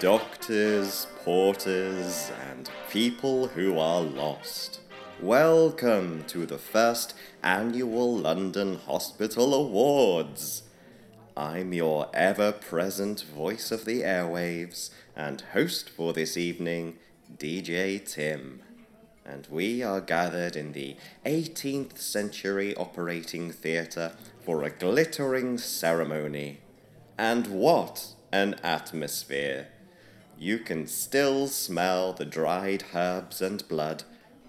Doctors, porters, and people who are lost. Welcome to the first annual London Hospital Awards. I'm your ever present voice of the airwaves and host for this evening, DJ Tim. And we are gathered in the 18th century operating theatre for a glittering ceremony. And what an atmosphere! You can still smell the dried herbs and blood,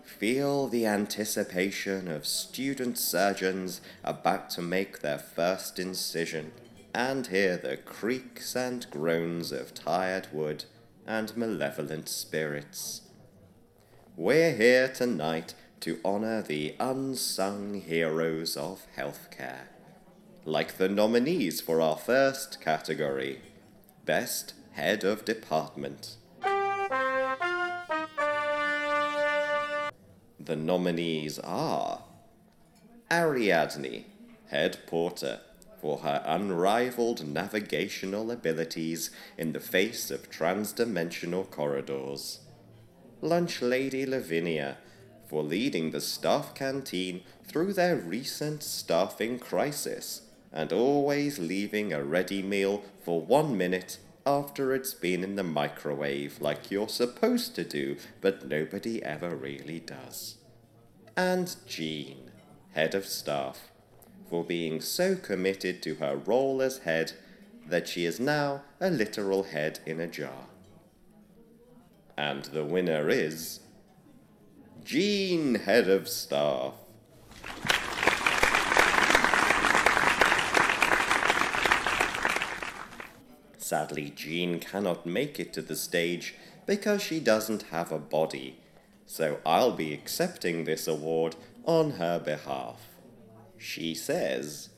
feel the anticipation of student surgeons about to make their first incision, and hear the creaks and groans of tired wood and malevolent spirits. We're here tonight to honor the unsung heroes of healthcare like the nominees for our first category Best Head of Department. The nominees are Ariadne, Head Porter, for her unrivaled navigational abilities in the face of transdimensional corridors. Lunch Lady Lavinia, for leading the staff canteen through their recent staffing crisis and always leaving a ready meal for one minute after it's been in the microwave like you're supposed to do, but nobody ever really does. And Jean, head of staff, for being so committed to her role as head that she is now a literal head in a jar. And the winner is Jean, head of staff. Sadly, Jean cannot make it to the stage because she doesn't have a body, so I'll be accepting this award on her behalf. She says,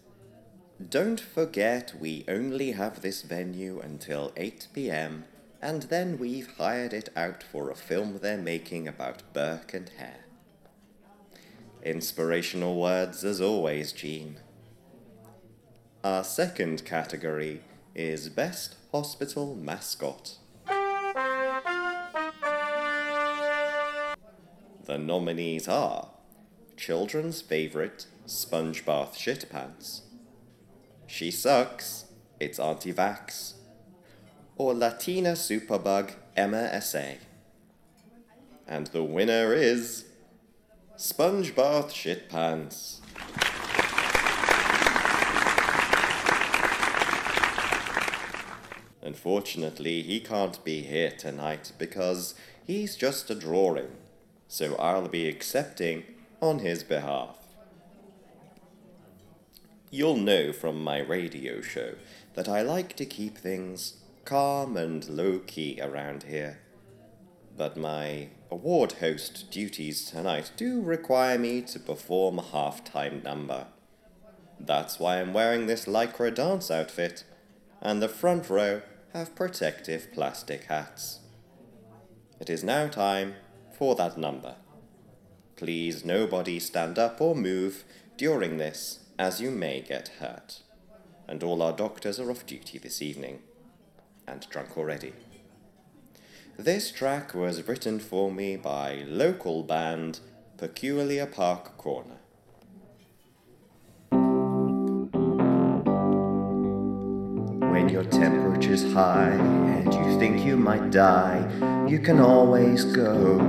Don't forget we only have this venue until 8 pm, and then we've hired it out for a film they're making about Burke and Hare. Inspirational words as always, Jean. Our second category is Best Hospital Mascot. The nominees are Children's Favorite Sponge Bath Shit Pants, She Sucks, It's Anti Vax, or Latina Superbug Emma S.A. And the winner is Sponge Bath Shit Pants. Unfortunately, he can't be here tonight because he's just a drawing, so I'll be accepting on his behalf. You'll know from my radio show that I like to keep things calm and low key around here. But my award host duties tonight do require me to perform a half-time number. That's why I'm wearing this lycra dance outfit, and the front row have protective plastic hats. It is now time for that number. Please nobody stand up or move during this, as you may get hurt. And all our doctors are off duty this evening, and drunk already. This track was written for me by local band Peculiar Park Corner. When your temperature's high and you think you might die, you can always go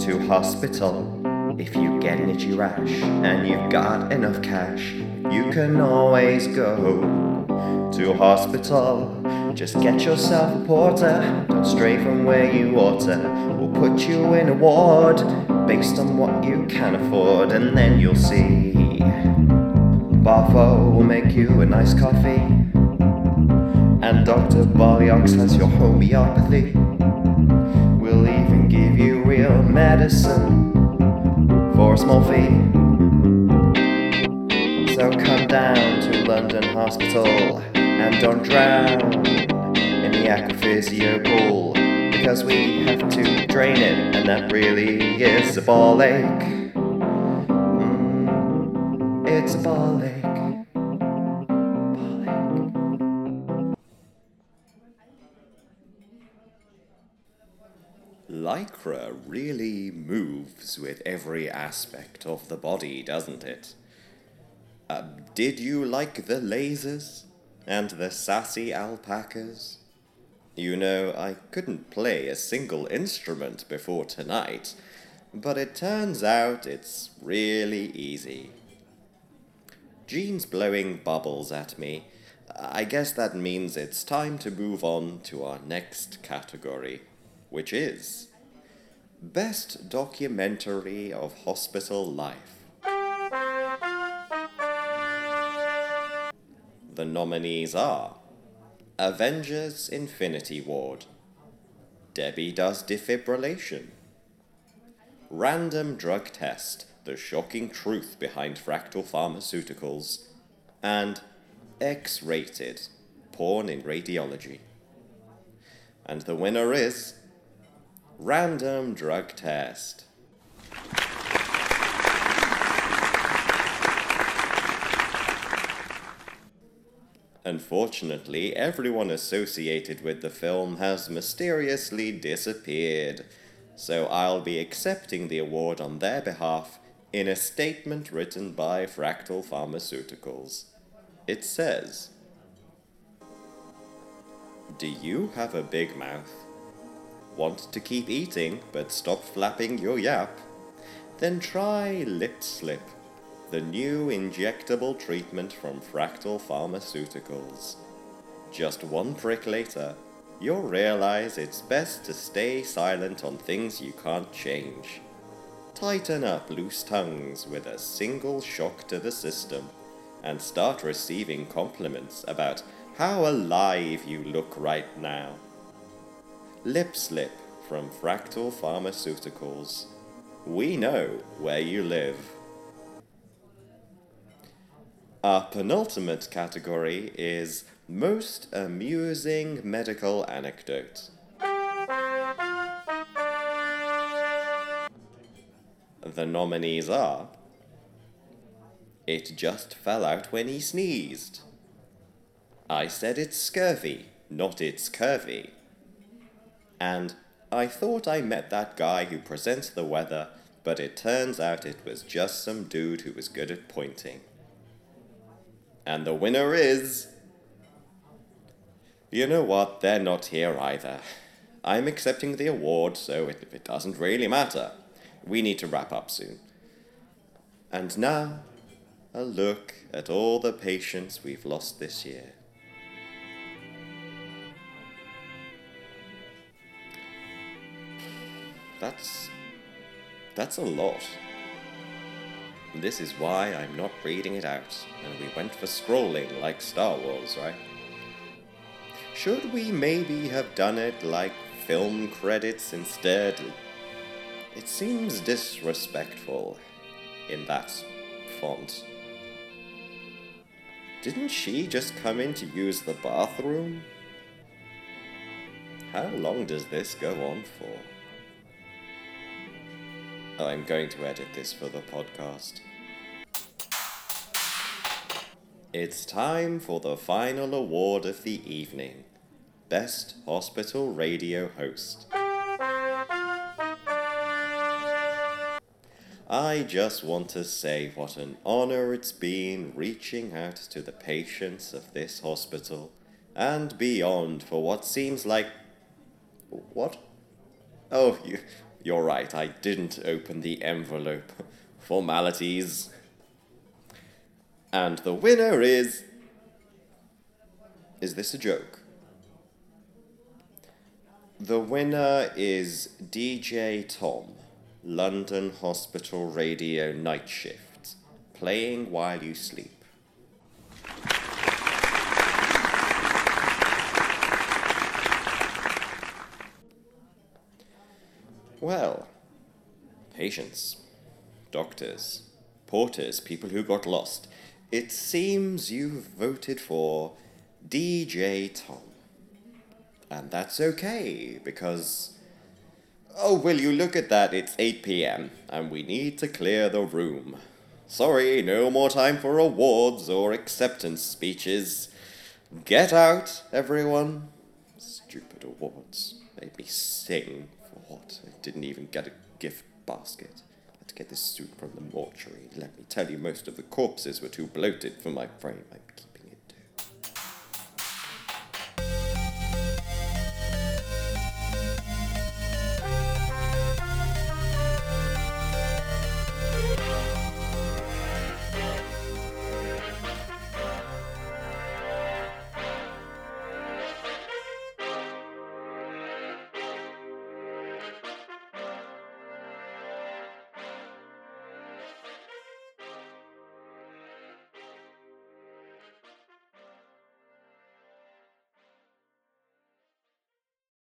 to hospital. If you get an itchy rash and you've got enough cash, you can always go to hospital. Just get yourself a porter, don't stray from where you oughta. We'll put you in a ward based on what you can afford, and then you'll see. Barfo will make you a nice coffee. And Dr. Bollyox has your homeopathy. We'll even give you real medicine for a small fee. So come down to London Hospital and don't drown in the Aquaphysio pool because we have to drain it, and that really is a ball ache. Mm, it's a. Ball ache. Lycra really moves with every aspect of the body, doesn't it? Uh, did you like the lasers? And the sassy alpacas? You know, I couldn't play a single instrument before tonight, but it turns out it's really easy. Jean's blowing bubbles at me. I guess that means it's time to move on to our next category, which is Best Documentary of Hospital Life. The nominees are Avengers Infinity Ward, Debbie Does Defibrillation, Random Drug Test The Shocking Truth Behind Fractal Pharmaceuticals, and X Rated Porn in Radiology. And the winner is Random Drug Test. Unfortunately, everyone associated with the film has mysteriously disappeared, so I'll be accepting the award on their behalf in a statement written by Fractal Pharmaceuticals. It says Do you have a big mouth? Want to keep eating but stop flapping your yap? Then try Lip Slip the new injectable treatment from Fractal Pharmaceuticals. Just one prick later, you'll realize it's best to stay silent on things you can't change. Tighten up loose tongues with a single shock to the system and start receiving compliments about how alive you look right now. Lip Slip from Fractal Pharmaceuticals. We know where you live. Our penultimate category is Most Amusing Medical Anecdote. The nominees are It just fell out when he sneezed. I said it's scurvy, not it's curvy. And I thought I met that guy who presents the weather, but it turns out it was just some dude who was good at pointing. And the winner is. You know what? They're not here either. I'm accepting the award, so it, it doesn't really matter. We need to wrap up soon. And now, a look at all the patients we've lost this year. That's. That's a lot. This is why I'm not reading it out, and we went for scrolling like Star Wars, right? Should we maybe have done it like film credits instead? It seems disrespectful in that font. Didn't she just come in to use the bathroom? How long does this go on for? I'm going to edit this for the podcast. It's time for the final award of the evening Best Hospital Radio Host. I just want to say what an honor it's been reaching out to the patients of this hospital and beyond for what seems like. What? Oh, you, you're right, I didn't open the envelope. Formalities. And the winner is. Is this a joke? The winner is DJ Tom, London Hospital Radio Night Shift, playing while you sleep. Well, patients, doctors, porters, people who got lost. It seems you've voted for DJ Tom. And that's okay, because. Oh, will you look at that? It's 8 pm, and we need to clear the room. Sorry, no more time for awards or acceptance speeches. Get out, everyone. Stupid awards. Made me sing What? I didn't even get a gift basket. I had to get this suit from the mortuary. Let me tell you, most of the corpses were too bloated for my frame. I'm